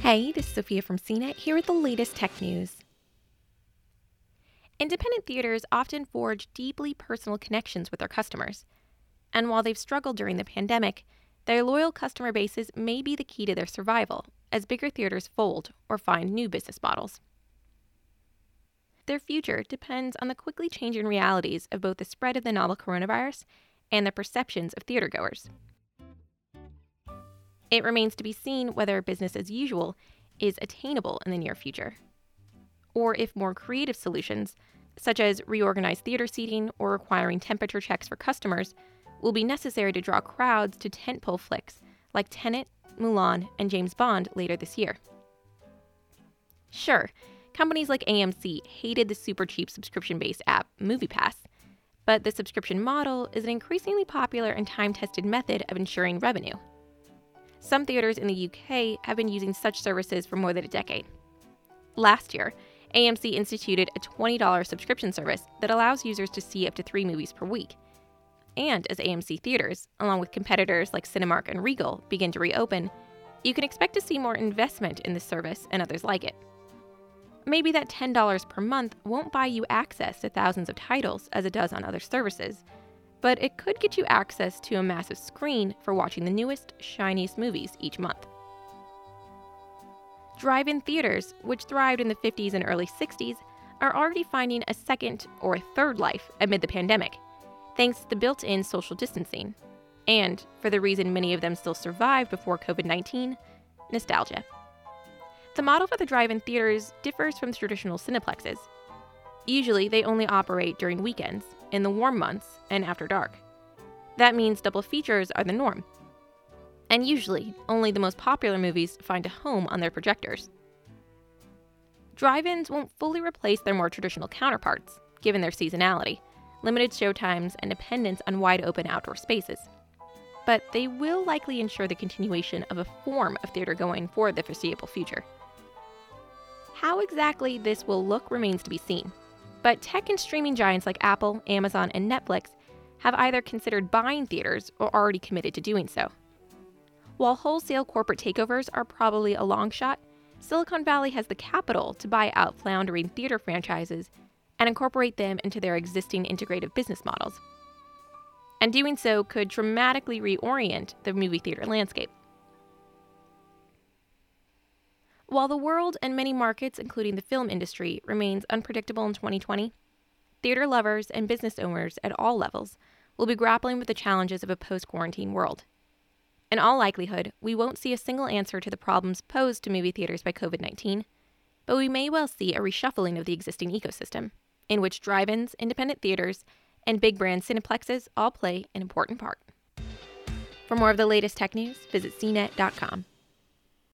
Hey, this is Sophia from CNET here with the latest tech news. Independent theaters often forge deeply personal connections with their customers. And while they've struggled during the pandemic, their loyal customer bases may be the key to their survival as bigger theaters fold or find new business models. Their future depends on the quickly changing realities of both the spread of the novel coronavirus and the perceptions of theatergoers. It remains to be seen whether business as usual is attainable in the near future, or if more creative solutions, such as reorganized theater seating or requiring temperature checks for customers, will be necessary to draw crowds to tentpole flicks like Tenet, Mulan, and James Bond later this year. Sure, companies like AMC hated the super cheap subscription based app MoviePass, but the subscription model is an increasingly popular and time tested method of ensuring revenue. Some theaters in the UK have been using such services for more than a decade. Last year, AMC instituted a $20 subscription service that allows users to see up to three movies per week. And as AMC theaters, along with competitors like Cinemark and Regal, begin to reopen, you can expect to see more investment in this service and others like it. Maybe that $10 per month won't buy you access to thousands of titles as it does on other services, but it could get you access to a massive screen for watching the newest, shiniest movies each month. Drive in theaters, which thrived in the 50s and early 60s, are already finding a second or third life amid the pandemic, thanks to the built in social distancing. And, for the reason many of them still survived before COVID 19, nostalgia. The model for the drive in theaters differs from traditional cineplexes. Usually, they only operate during weekends, in the warm months, and after dark. That means double features are the norm. And usually, only the most popular movies find a home on their projectors. Drive ins won't fully replace their more traditional counterparts, given their seasonality, limited showtimes, and dependence on wide open outdoor spaces. But they will likely ensure the continuation of a form of theater going for the foreseeable future. How exactly this will look remains to be seen. But tech and streaming giants like Apple, Amazon, and Netflix have either considered buying theaters or already committed to doing so. While wholesale corporate takeovers are probably a long shot, Silicon Valley has the capital to buy out floundering theater franchises and incorporate them into their existing integrative business models. And doing so could dramatically reorient the movie theater landscape. While the world and many markets, including the film industry, remains unpredictable in 2020, theater lovers and business owners at all levels will be grappling with the challenges of a post quarantine world. In all likelihood, we won't see a single answer to the problems posed to movie theaters by COVID 19, but we may well see a reshuffling of the existing ecosystem, in which drive ins, independent theaters, and big brand cineplexes all play an important part. For more of the latest tech news, visit cnet.com.